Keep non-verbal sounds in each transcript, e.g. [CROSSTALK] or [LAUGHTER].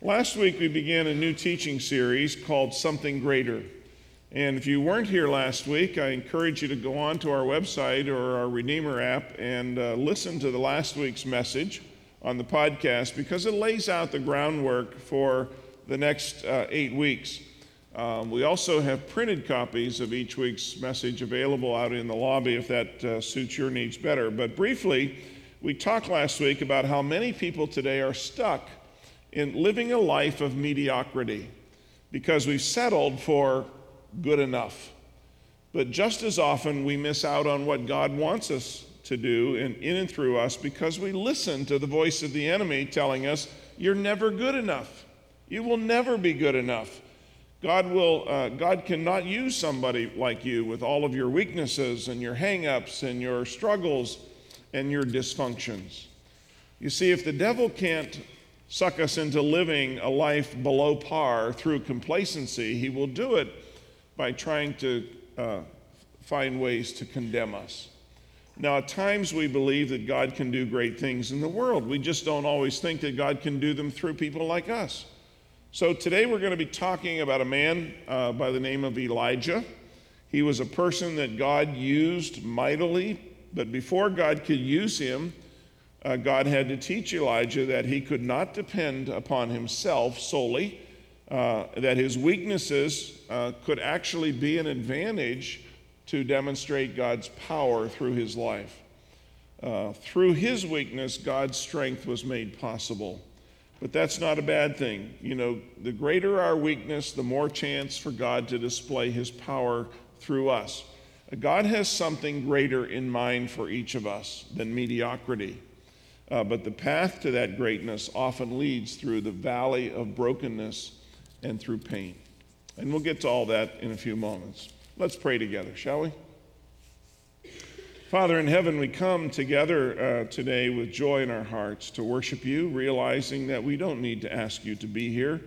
Last week, we began a new teaching series called Something Greater. And if you weren't here last week, I encourage you to go on to our website or our Redeemer app and uh, listen to the last week's message on the podcast because it lays out the groundwork for the next uh, eight weeks. Um, we also have printed copies of each week's message available out in the lobby if that uh, suits your needs better. But briefly, we talked last week about how many people today are stuck in living a life of mediocrity because we've settled for good enough. But just as often, we miss out on what God wants us to do in, in and through us because we listen to the voice of the enemy telling us, You're never good enough. You will never be good enough. God will uh, God cannot use somebody like you with all of your weaknesses and your hangups and your struggles and your dysfunctions. You see, if the devil can't suck us into living a life below par through complacency, he will do it by trying to uh, find ways to condemn us. Now, at times we believe that God can do great things in the world. We just don't always think that God can do them through people like us. So, today we're going to be talking about a man uh, by the name of Elijah. He was a person that God used mightily, but before God could use him, uh, God had to teach Elijah that he could not depend upon himself solely, uh, that his weaknesses uh, could actually be an advantage to demonstrate God's power through his life. Uh, through his weakness, God's strength was made possible. But that's not a bad thing. You know, the greater our weakness, the more chance for God to display his power through us. God has something greater in mind for each of us than mediocrity. Uh, but the path to that greatness often leads through the valley of brokenness and through pain. And we'll get to all that in a few moments. Let's pray together, shall we? Father in heaven, we come together uh, today with joy in our hearts to worship you, realizing that we don't need to ask you to be here,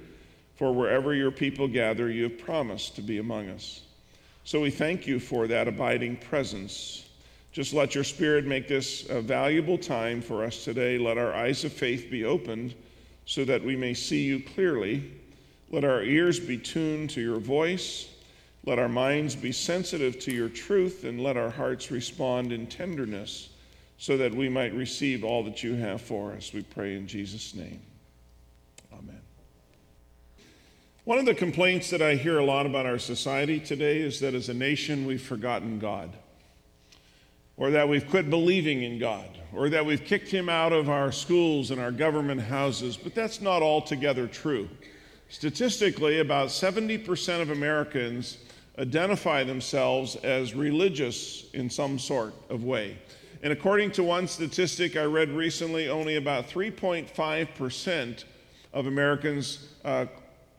for wherever your people gather, you have promised to be among us. So we thank you for that abiding presence just let your Spirit make this a valuable time for us today. Let our eyes of faith be opened so that we may see you clearly. Let our ears be tuned to your voice. Let our minds be sensitive to your truth, and let our hearts respond in tenderness so that we might receive all that you have for us. We pray in Jesus' name. Amen. One of the complaints that I hear a lot about our society today is that as a nation, we've forgotten God or that we've quit believing in God, or that we've kicked him out of our schools and our government houses, but that's not altogether true. Statistically, about 70% of Americans identify themselves as religious in some sort of way. And according to one statistic I read recently, only about 3.5% of Americans uh,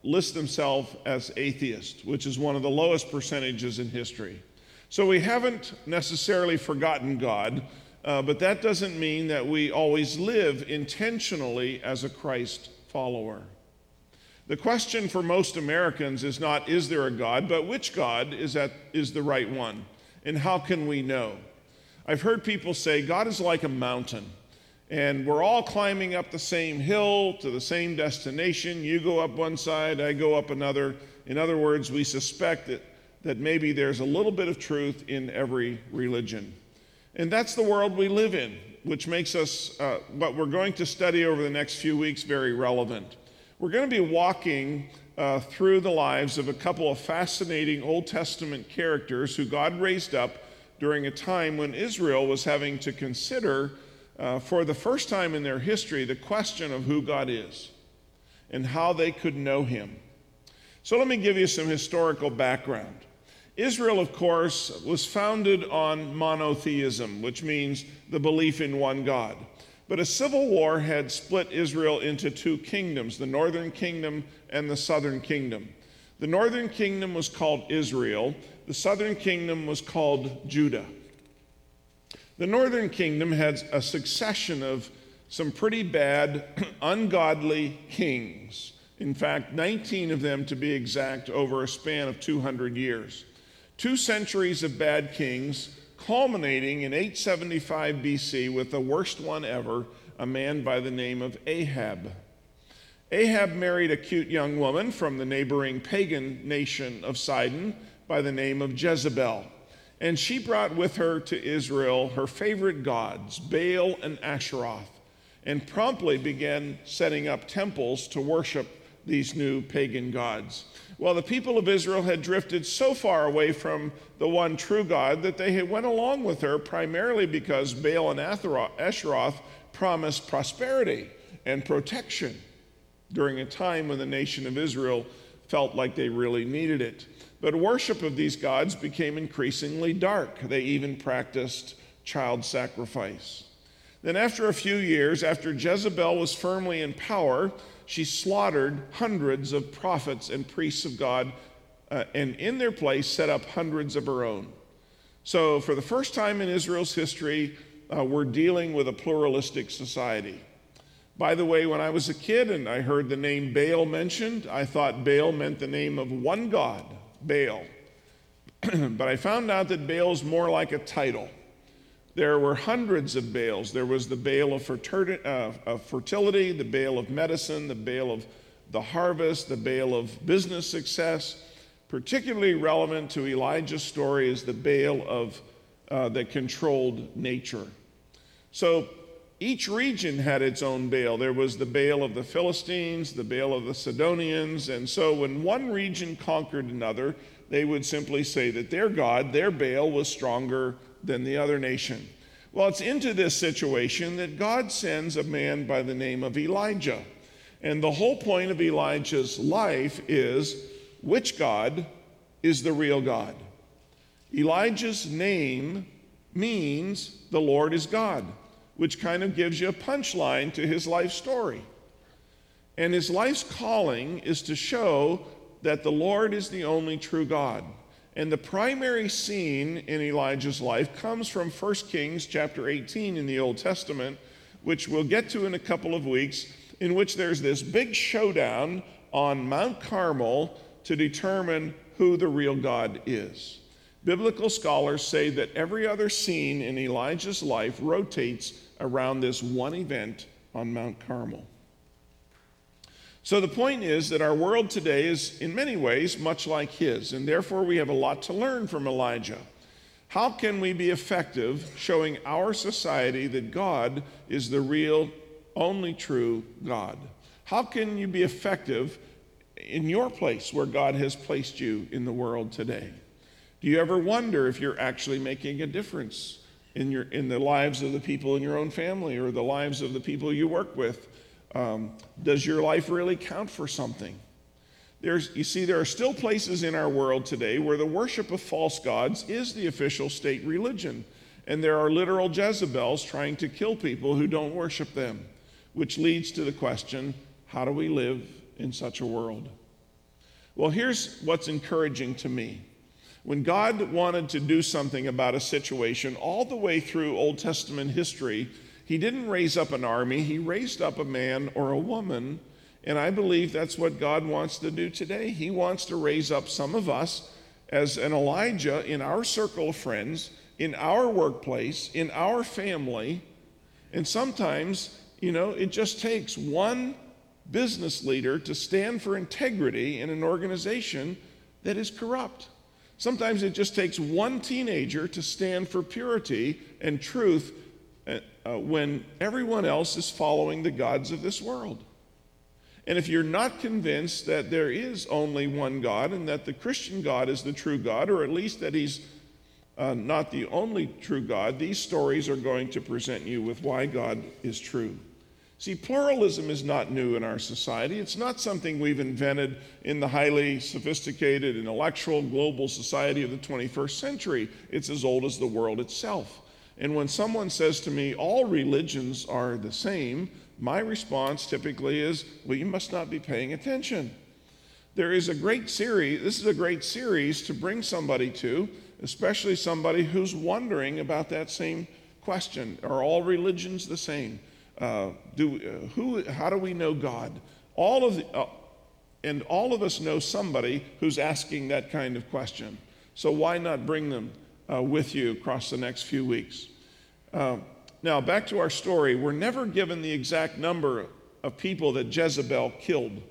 list themselves as atheists, which is one of the lowest percentages in history. So we haven't necessarily forgotten God, uh, but that doesn't mean that we always live intentionally as a Christ follower. The question for most Americans is not, is there a God, but which God is, that, is the right one? And how can we know? I've heard people say God is like a mountain, and we're all climbing up the same hill to the same destination. You go up one side, I go up another. In other words, we suspect that that maybe there's a little bit of truth in every religion. And that's the world we live in, which makes us, uh, what we're going to study over the next few weeks, very relevant. We're going to be walking uh, through the lives of a couple of fascinating Old Testament characters who God raised up during a time when Israel was having to consider, uh, for the first time in their history, the question of who God is and how they could know Him. So let me give you some historical background. Israel, of course, was founded on monotheism, which means the belief in one God. But a civil war had split Israel into two kingdoms the northern kingdom and the southern kingdom. The northern kingdom was called Israel, the southern kingdom was called Judah. The northern kingdom had a succession of some pretty bad, [CLEARS THROAT] ungodly kings. In fact, 19 of them to be exact, over a span of 200 years. Two centuries of bad kings, culminating in 875 BC with the worst one ever, a man by the name of Ahab. Ahab married a cute young woman from the neighboring pagan nation of Sidon by the name of Jezebel. And she brought with her to Israel her favorite gods, Baal and Asheroth, and promptly began setting up temples to worship these new pagan gods. Well, the people of Israel had drifted so far away from the one true God that they went along with her primarily because Baal and Asheroth promised prosperity and protection during a time when the nation of Israel felt like they really needed it. But worship of these gods became increasingly dark. They even practiced child sacrifice. Then, after a few years, after Jezebel was firmly in power, she slaughtered hundreds of prophets and priests of God, uh, and in their place set up hundreds of her own. So, for the first time in Israel's history, uh, we're dealing with a pluralistic society. By the way, when I was a kid and I heard the name Baal mentioned, I thought Baal meant the name of one god, Baal. [CLEARS THROAT] but I found out that Baal's more like a title. There were hundreds of Baals. There was the Baal of, uh, of fertility, the Baal of medicine, the Baal of the harvest, the Baal of business success. Particularly relevant to Elijah's story is the Baal of uh, that controlled nature. So each region had its own Baal. There was the Baal of the Philistines, the Baal of the Sidonians, and so when one region conquered another, they would simply say that their God, their Baal, was stronger than the other nation. Well, it's into this situation that God sends a man by the name of Elijah. And the whole point of Elijah's life is which God is the real God? Elijah's name means the Lord is God which kind of gives you a punchline to his life story. And his life's calling is to show that the Lord is the only true God. And the primary scene in Elijah's life comes from 1 Kings chapter 18 in the Old Testament, which we'll get to in a couple of weeks, in which there's this big showdown on Mount Carmel to determine who the real God is. Biblical scholars say that every other scene in Elijah's life rotates around this one event on Mount Carmel. So the point is that our world today is, in many ways, much like his, and therefore we have a lot to learn from Elijah. How can we be effective showing our society that God is the real, only true God? How can you be effective in your place where God has placed you in the world today? Do you ever wonder if you're actually making a difference in, your, in the lives of the people in your own family or the lives of the people you work with? Um, does your life really count for something? There's, you see, there are still places in our world today where the worship of false gods is the official state religion. And there are literal Jezebels trying to kill people who don't worship them, which leads to the question how do we live in such a world? Well, here's what's encouraging to me. When God wanted to do something about a situation, all the way through Old Testament history, He didn't raise up an army, He raised up a man or a woman. And I believe that's what God wants to do today. He wants to raise up some of us as an Elijah in our circle of friends, in our workplace, in our family. And sometimes, you know, it just takes one business leader to stand for integrity in an organization that is corrupt. Sometimes it just takes one teenager to stand for purity and truth uh, uh, when everyone else is following the gods of this world. And if you're not convinced that there is only one God and that the Christian God is the true God, or at least that he's uh, not the only true God, these stories are going to present you with why God is true. See, pluralism is not new in our society. It's not something we've invented in the highly sophisticated, intellectual, global society of the 21st century. It's as old as the world itself. And when someone says to me, all religions are the same, my response typically is, well, you must not be paying attention. There is a great series, this is a great series to bring somebody to, especially somebody who's wondering about that same question Are all religions the same? Uh, do, uh, who, how do we know God? All of the, uh, and all of us know somebody who's asking that kind of question. So why not bring them uh, with you across the next few weeks? Uh, now, back to our story. We're never given the exact number of people that Jezebel killed.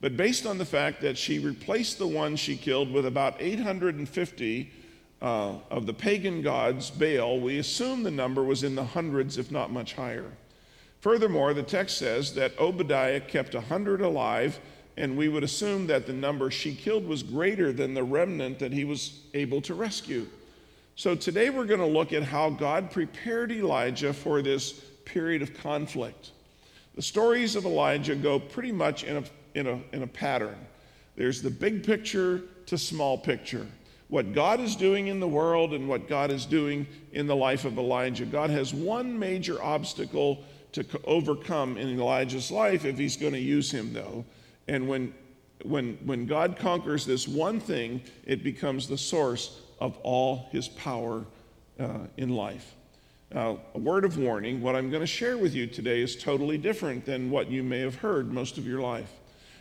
But based on the fact that she replaced the one she killed with about 850 uh, of the pagan gods, Baal, we assume the number was in the hundreds, if not much higher. Furthermore, the text says that Obadiah kept a hundred alive, and we would assume that the number she killed was greater than the remnant that he was able to rescue. So today we're going to look at how God prepared Elijah for this period of conflict. The stories of Elijah go pretty much in a in a, in a pattern. There's the big picture to small picture. What God is doing in the world and what God is doing in the life of Elijah. God has one major obstacle to overcome in Elijah's life if he's going to use him, though. And when, when, when God conquers this one thing, it becomes the source of all his power uh, in life. Now, a word of warning what I'm going to share with you today is totally different than what you may have heard most of your life.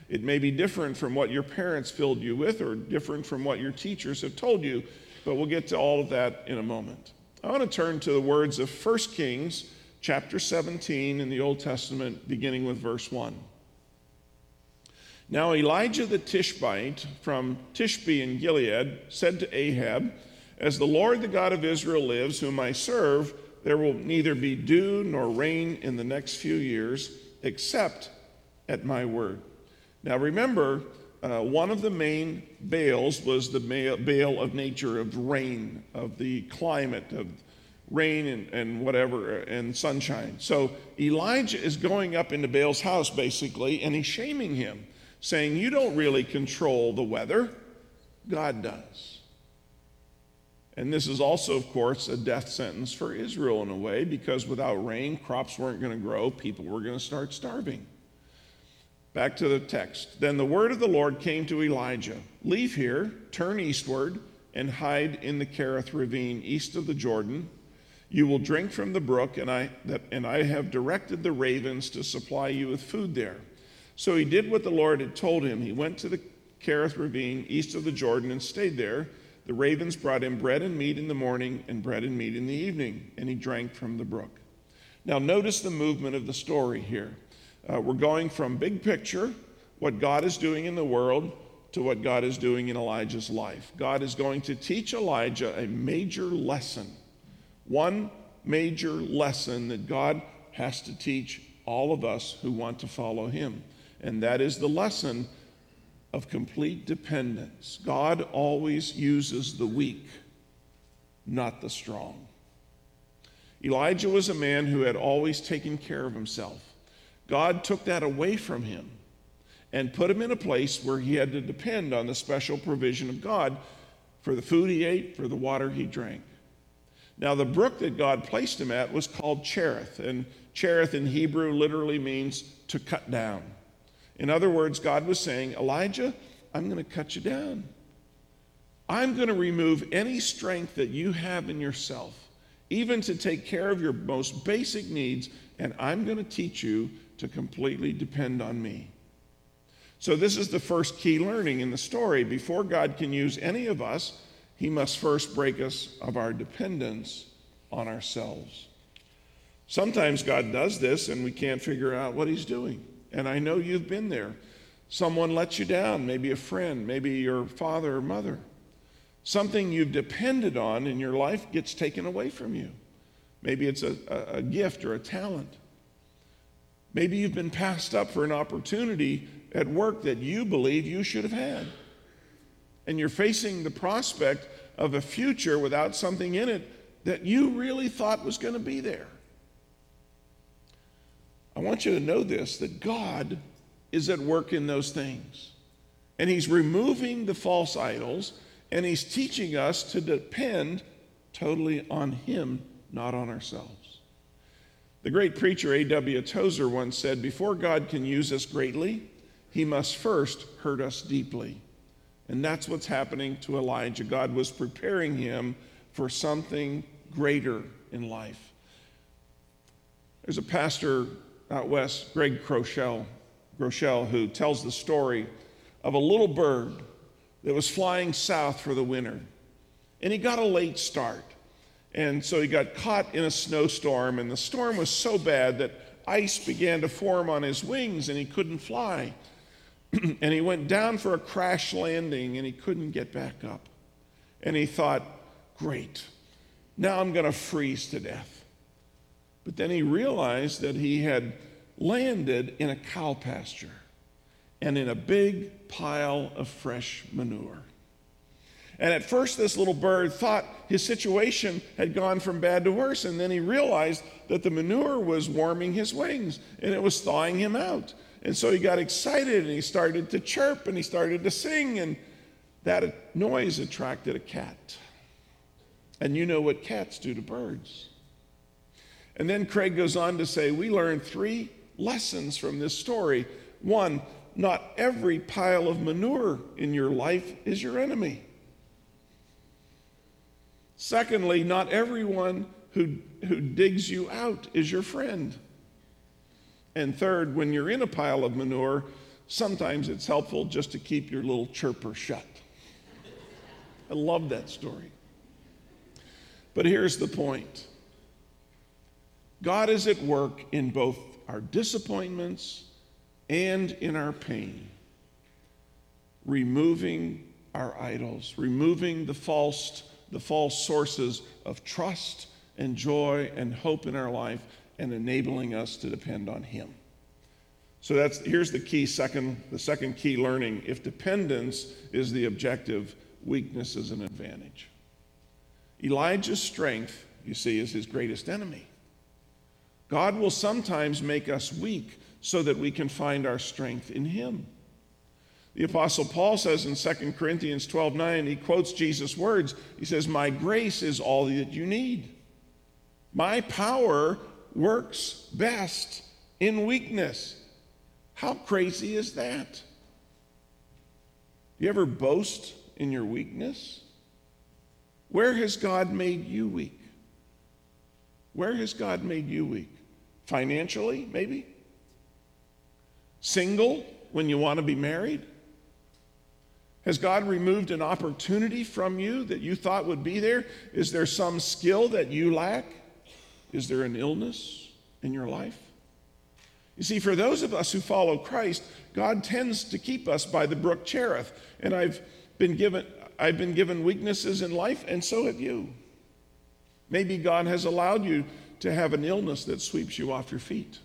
It may be different from what your parents filled you with or different from what your teachers have told you, but we'll get to all of that in a moment. I want to turn to the words of 1 Kings chapter 17 in the Old Testament, beginning with verse 1. Now Elijah the Tishbite from Tishbe in Gilead said to Ahab, As the Lord the God of Israel lives, whom I serve, there will neither be dew nor rain in the next few years, except at my word. Now remember, uh, one of the main Baals was the Baal of nature, of rain, of the climate, of rain and, and whatever, and sunshine. So Elijah is going up into Baal's house basically, and he's shaming him, saying, You don't really control the weather, God does. And this is also, of course, a death sentence for Israel in a way, because without rain, crops weren't going to grow, people were going to start starving. Back to the text. Then the word of the Lord came to Elijah Leave here, turn eastward, and hide in the Kerith ravine east of the Jordan. You will drink from the brook, and I, and I have directed the ravens to supply you with food there. So he did what the Lord had told him. He went to the Kerith ravine east of the Jordan and stayed there. The ravens brought him bread and meat in the morning and bread and meat in the evening, and he drank from the brook. Now, notice the movement of the story here. Uh, we're going from big picture, what God is doing in the world, to what God is doing in Elijah's life. God is going to teach Elijah a major lesson. One major lesson that God has to teach all of us who want to follow him. And that is the lesson of complete dependence. God always uses the weak, not the strong. Elijah was a man who had always taken care of himself. God took that away from him and put him in a place where he had to depend on the special provision of God for the food he ate, for the water he drank. Now, the brook that God placed him at was called Cherith, and Cherith in Hebrew literally means to cut down. In other words, God was saying, Elijah, I'm going to cut you down. I'm going to remove any strength that you have in yourself, even to take care of your most basic needs, and I'm going to teach you to completely depend on me. So, this is the first key learning in the story. Before God can use any of us, he must first break us of our dependence on ourselves. Sometimes God does this and we can't figure out what he's doing. And I know you've been there. Someone lets you down, maybe a friend, maybe your father or mother. Something you've depended on in your life gets taken away from you. Maybe it's a, a, a gift or a talent. Maybe you've been passed up for an opportunity at work that you believe you should have had. And you're facing the prospect of a future without something in it that you really thought was going to be there. I want you to know this that God is at work in those things. And He's removing the false idols, and He's teaching us to depend totally on Him, not on ourselves. The great preacher A.W. Tozer once said, Before God can use us greatly, he must first hurt us deeply. And that's what's happening to Elijah. God was preparing him for something greater in life. There's a pastor out west, Craig Groeschel, Groeschel, who tells the story of a little bird that was flying south for the winter. And he got a late start. And so he got caught in a snowstorm, and the storm was so bad that ice began to form on his wings and he couldn't fly. [CLEARS THROAT] and he went down for a crash landing and he couldn't get back up. And he thought, great, now I'm going to freeze to death. But then he realized that he had landed in a cow pasture and in a big pile of fresh manure. And at first, this little bird thought his situation had gone from bad to worse. And then he realized that the manure was warming his wings and it was thawing him out. And so he got excited and he started to chirp and he started to sing. And that noise attracted a cat. And you know what cats do to birds. And then Craig goes on to say, We learned three lessons from this story. One, not every pile of manure in your life is your enemy. Secondly, not everyone who, who digs you out is your friend. And third, when you're in a pile of manure, sometimes it's helpful just to keep your little chirper shut. I love that story. But here's the point God is at work in both our disappointments and in our pain, removing our idols, removing the false the false sources of trust and joy and hope in our life and enabling us to depend on him. So that's here's the key second the second key learning. If dependence is the objective, weakness is an advantage. Elijah's strength, you see, is his greatest enemy. God will sometimes make us weak so that we can find our strength in him. The Apostle Paul says in 2 Corinthians 12 9, he quotes Jesus' words. He says, My grace is all that you need. My power works best in weakness. How crazy is that? Do you ever boast in your weakness? Where has God made you weak? Where has God made you weak? Financially, maybe? Single when you want to be married? Has God removed an opportunity from you that you thought would be there? Is there some skill that you lack? Is there an illness in your life? You see, for those of us who follow Christ, God tends to keep us by the brook Cherith. And I've been given, I've been given weaknesses in life, and so have you. Maybe God has allowed you to have an illness that sweeps you off your feet,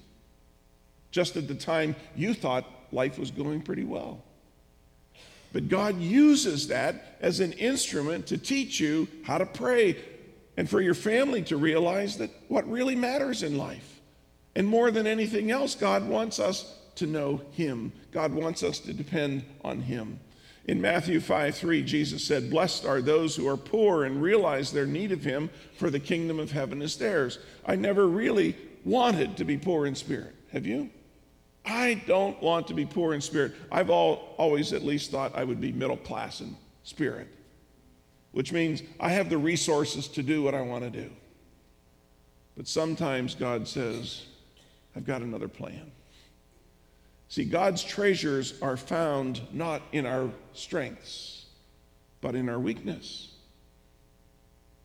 just at the time you thought life was going pretty well. But God uses that as an instrument to teach you how to pray and for your family to realize that what really matters in life. And more than anything else, God wants us to know Him. God wants us to depend on Him. In Matthew 5 3, Jesus said, Blessed are those who are poor and realize their need of Him, for the kingdom of heaven is theirs. I never really wanted to be poor in spirit. Have you? I don't want to be poor in spirit. I've all, always at least thought I would be middle class in spirit, which means I have the resources to do what I want to do. But sometimes God says, I've got another plan. See, God's treasures are found not in our strengths, but in our weakness.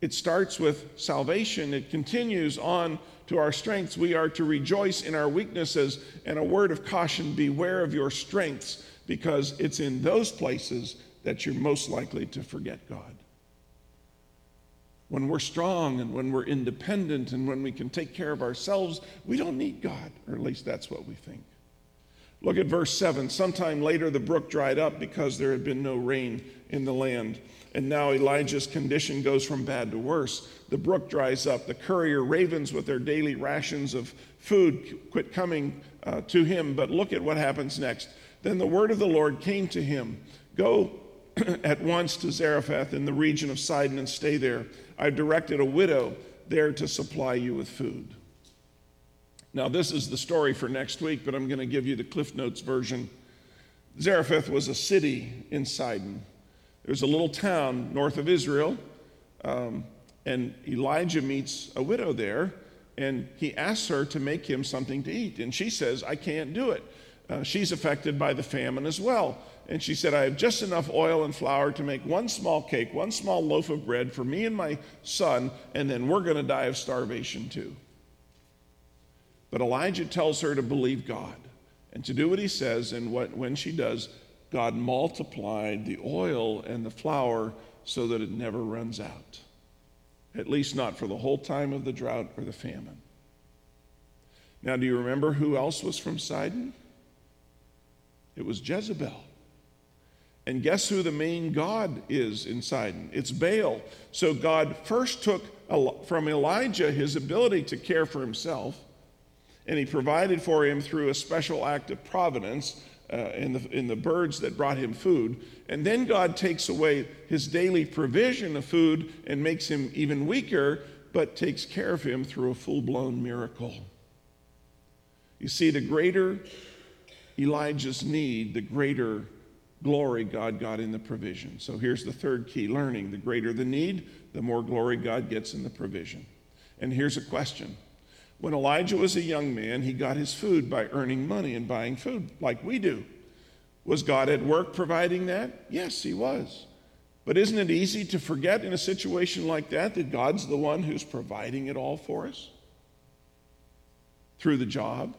It starts with salvation, it continues on to our strengths. We are to rejoice in our weaknesses. And a word of caution beware of your strengths, because it's in those places that you're most likely to forget God. When we're strong and when we're independent and when we can take care of ourselves, we don't need God, or at least that's what we think. Look at verse 7. Sometime later, the brook dried up because there had been no rain in the land. And now Elijah's condition goes from bad to worse. The brook dries up. The courier ravens with their daily rations of food quit coming uh, to him. But look at what happens next. Then the word of the Lord came to him Go [CLEARS THROAT] at once to Zarephath in the region of Sidon and stay there. I've directed a widow there to supply you with food. Now, this is the story for next week, but I'm going to give you the Cliff Notes version. Zarephath was a city in Sidon. There's a little town north of Israel, um, and Elijah meets a widow there, and he asks her to make him something to eat. And she says, I can't do it. Uh, she's affected by the famine as well. And she said, I have just enough oil and flour to make one small cake, one small loaf of bread for me and my son, and then we're going to die of starvation too. But Elijah tells her to believe God and to do what he says. And what, when she does, God multiplied the oil and the flour so that it never runs out, at least not for the whole time of the drought or the famine. Now, do you remember who else was from Sidon? It was Jezebel. And guess who the main god is in Sidon? It's Baal. So God first took from Elijah his ability to care for himself, and he provided for him through a special act of providence uh, in, the, in the birds that brought him food. And then God takes away his daily provision of food and makes him even weaker, but takes care of him through a full blown miracle. You see, the greater Elijah's need, the greater glory God got in the provision. So here's the third key learning the greater the need, the more glory God gets in the provision. And here's a question When Elijah was a young man, he got his food by earning money and buying food, like we do. Was God at work providing that? Yes, he was. But isn't it easy to forget in a situation like that that God's the one who's providing it all for us? Through the job?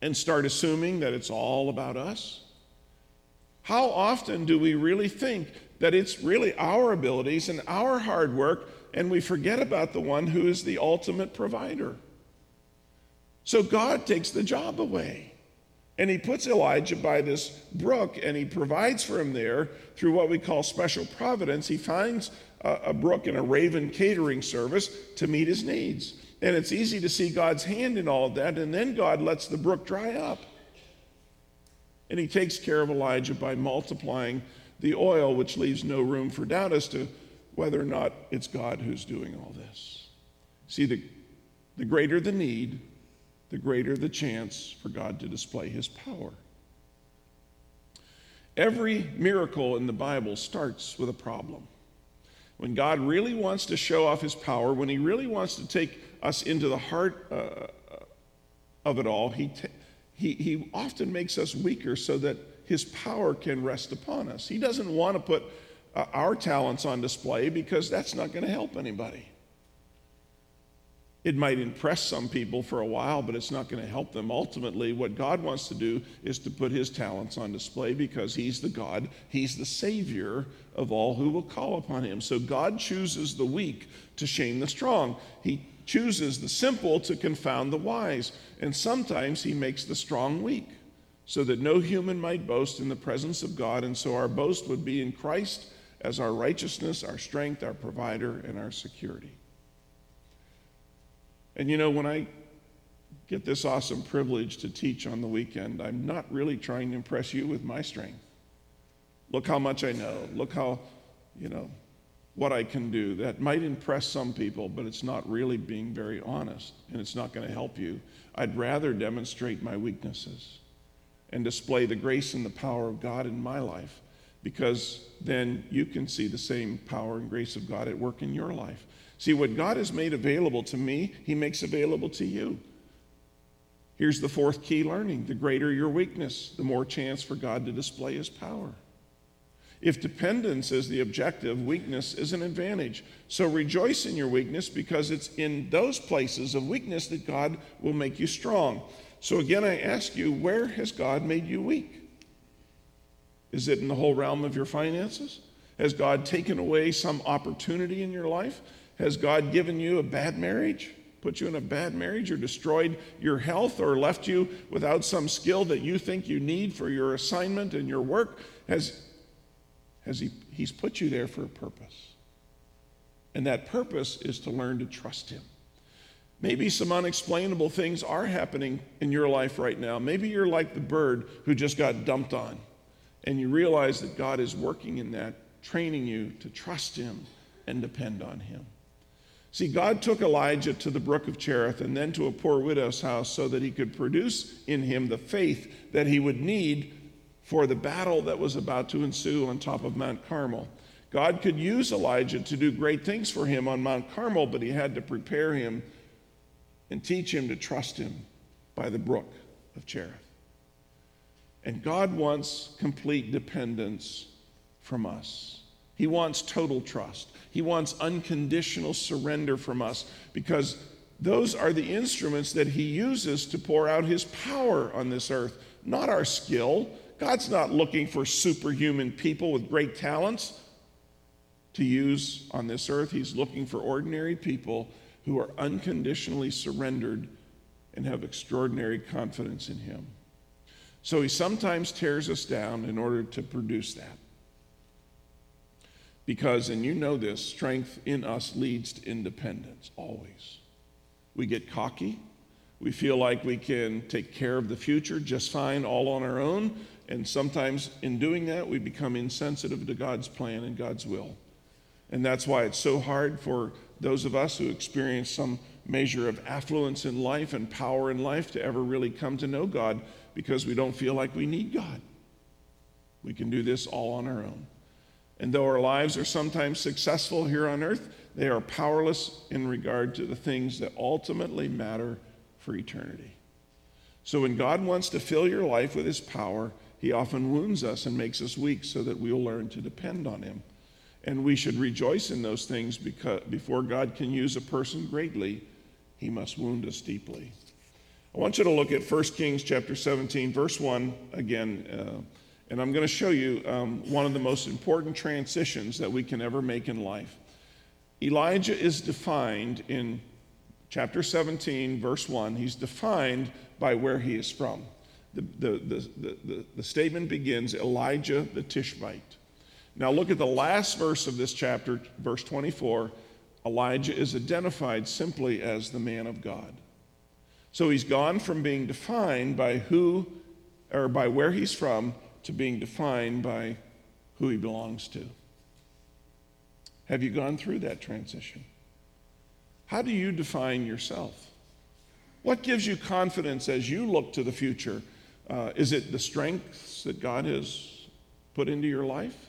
And start assuming that it's all about us? How often do we really think that it's really our abilities and our hard work, and we forget about the one who is the ultimate provider? So God takes the job away. And he puts Elijah by this brook and he provides for him there through what we call special providence. He finds a, a brook and a raven catering service to meet his needs. And it's easy to see God's hand in all that. And then God lets the brook dry up. And he takes care of Elijah by multiplying the oil, which leaves no room for doubt as to whether or not it's God who's doing all this. See, the, the greater the need, the greater the chance for God to display his power. Every miracle in the Bible starts with a problem. When God really wants to show off his power, when he really wants to take us into the heart uh, of it all, he, t- he, he often makes us weaker so that his power can rest upon us. He doesn't want to put uh, our talents on display because that's not going to help anybody. It might impress some people for a while, but it's not going to help them. Ultimately, what God wants to do is to put his talents on display because he's the God, he's the Savior of all who will call upon him. So God chooses the weak to shame the strong. He chooses the simple to confound the wise, and sometimes he makes the strong weak, so that no human might boast in the presence of God, and so our boast would be in Christ as our righteousness, our strength, our provider, and our security. And you know, when I get this awesome privilege to teach on the weekend, I'm not really trying to impress you with my strength. Look how much I know. Look how, you know, what I can do. That might impress some people, but it's not really being very honest, and it's not going to help you. I'd rather demonstrate my weaknesses and display the grace and the power of God in my life because then you can see the same power and grace of God at work in your life. See, what God has made available to me, He makes available to you. Here's the fourth key learning the greater your weakness, the more chance for God to display His power. If dependence is the objective, weakness is an advantage. So rejoice in your weakness because it's in those places of weakness that God will make you strong. So again, I ask you, where has God made you weak? Is it in the whole realm of your finances? Has God taken away some opportunity in your life? Has God given you a bad marriage? Put you in a bad marriage or destroyed your health or left you without some skill that you think you need for your assignment and your work? Has has he, He's put you there for a purpose. And that purpose is to learn to trust Him. Maybe some unexplainable things are happening in your life right now. Maybe you're like the bird who just got dumped on, and you realize that God is working in that, training you to trust Him and depend on Him. See, God took Elijah to the brook of Cherith and then to a poor widow's house so that he could produce in him the faith that he would need for the battle that was about to ensue on top of Mount Carmel. God could use Elijah to do great things for him on Mount Carmel, but he had to prepare him and teach him to trust him by the brook of Cherith. And God wants complete dependence from us. He wants total trust. He wants unconditional surrender from us because those are the instruments that He uses to pour out His power on this earth, not our skill. God's not looking for superhuman people with great talents to use on this earth. He's looking for ordinary people who are unconditionally surrendered and have extraordinary confidence in Him. So He sometimes tears us down in order to produce that. Because, and you know this, strength in us leads to independence, always. We get cocky. We feel like we can take care of the future just fine all on our own. And sometimes in doing that, we become insensitive to God's plan and God's will. And that's why it's so hard for those of us who experience some measure of affluence in life and power in life to ever really come to know God because we don't feel like we need God. We can do this all on our own. And though our lives are sometimes successful here on earth, they are powerless in regard to the things that ultimately matter for eternity. So when God wants to fill your life with his power, he often wounds us and makes us weak so that we'll learn to depend on him. And we should rejoice in those things because before God can use a person greatly, he must wound us deeply. I want you to look at 1 Kings chapter 17, verse 1 again. Uh, and I'm going to show you um, one of the most important transitions that we can ever make in life. Elijah is defined in chapter 17, verse 1. He's defined by where he is from. The, the, the, the, the statement begins Elijah the Tishbite. Now look at the last verse of this chapter, verse 24. Elijah is identified simply as the man of God. So he's gone from being defined by who or by where he's from to being defined by who he belongs to. Have you gone through that transition? How do you define yourself? What gives you confidence as you look to the future? Uh, is it the strengths that God has put into your life,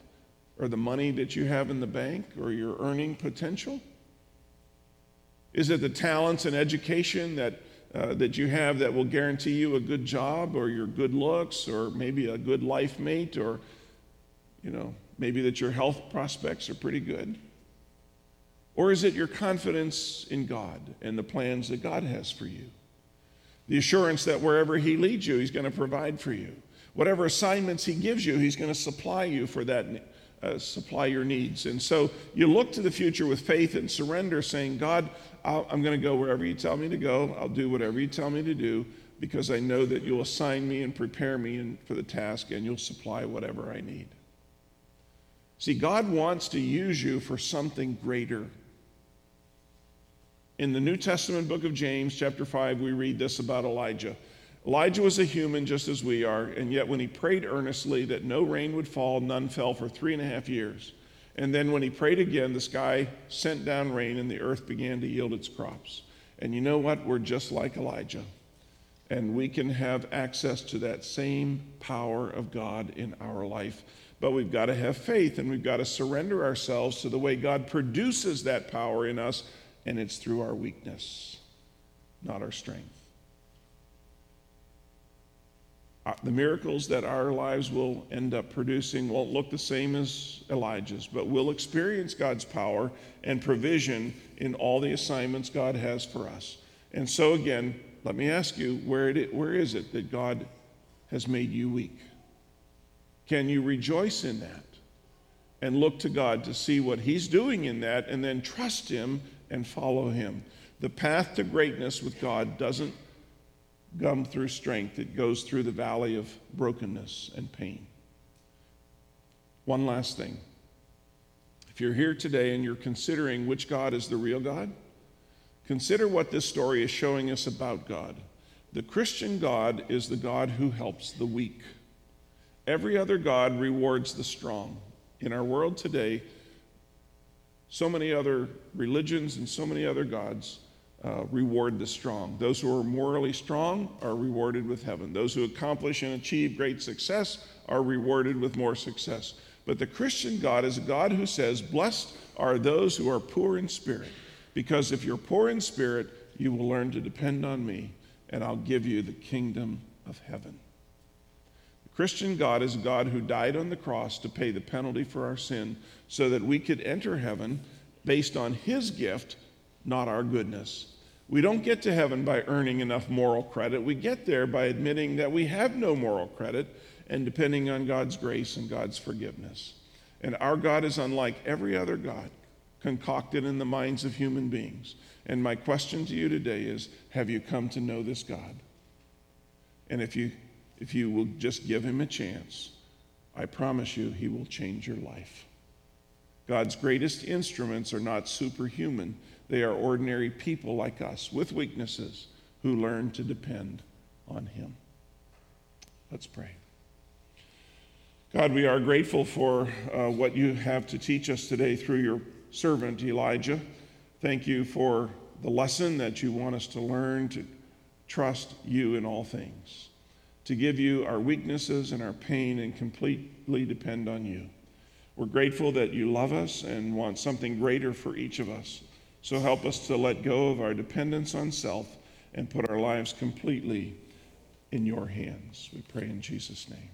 or the money that you have in the bank, or your earning potential? Is it the talents and education that uh, that you have that will guarantee you a good job or your good looks or maybe a good life mate or, you know, maybe that your health prospects are pretty good? Or is it your confidence in God and the plans that God has for you? The assurance that wherever He leads you, He's going to provide for you. Whatever assignments He gives you, He's going to supply you for that, uh, supply your needs. And so you look to the future with faith and surrender, saying, God, i am going to go wherever you tell me to go. I'll do whatever you tell me to do because I know that you'll assign me and prepare me for the task and you'll supply whatever I need. See, God wants to use you for something greater. In the New Testament book of James, chapter 5, we read this about Elijah. Elijah was a human just as we are, and yet when he prayed earnestly that no rain would fall, none fell for three and a half years. And then when he prayed again, the sky sent down rain and the earth began to yield its crops. And you know what? We're just like Elijah. And we can have access to that same power of God in our life. But we've got to have faith and we've got to surrender ourselves to the way God produces that power in us. And it's through our weakness, not our strength. Uh, Uh, the miracles that our lives will end up producing won't look the same as Elijah's, but we'll experience God's power and provision in all the assignments God has for us. And so, again, let me ask you where, it, where is it that God has made you weak? Can you rejoice in that and look to God to see what He's doing in that and then trust Him and follow Him? The path to greatness with God doesn't come through strength, it goes through the valley of brokenness and pain. One last thing. If you're here today and you're considering which God is the real God, consider what this story is showing us about God. The Christian God is the God who helps the weak. Every other God rewards the strong. In our world today, so many other religions and so many other gods uh, reward the strong. Those who are morally strong are rewarded with heaven. Those who accomplish and achieve great success are rewarded with more success. But the Christian God is a God who says, Blessed are those who are poor in spirit, because if you're poor in spirit, you will learn to depend on me, and I'll give you the kingdom of heaven. The Christian God is a God who died on the cross to pay the penalty for our sin so that we could enter heaven based on his gift not our goodness. We don't get to heaven by earning enough moral credit. We get there by admitting that we have no moral credit and depending on God's grace and God's forgiveness. And our God is unlike every other God concocted in the minds of human beings. And my question to you today is Have you come to know this God? And if you, if you will just give him a chance, I promise you, he will change your life. God's greatest instruments are not superhuman, they are ordinary people like us with weaknesses who learn to depend on him. Let's pray. God, we are grateful for uh, what you have to teach us today through your servant Elijah. Thank you for the lesson that you want us to learn to trust you in all things, to give you our weaknesses and our pain and completely depend on you. We're grateful that you love us and want something greater for each of us. So help us to let go of our dependence on self and put our lives completely in your hands. We pray in Jesus' name.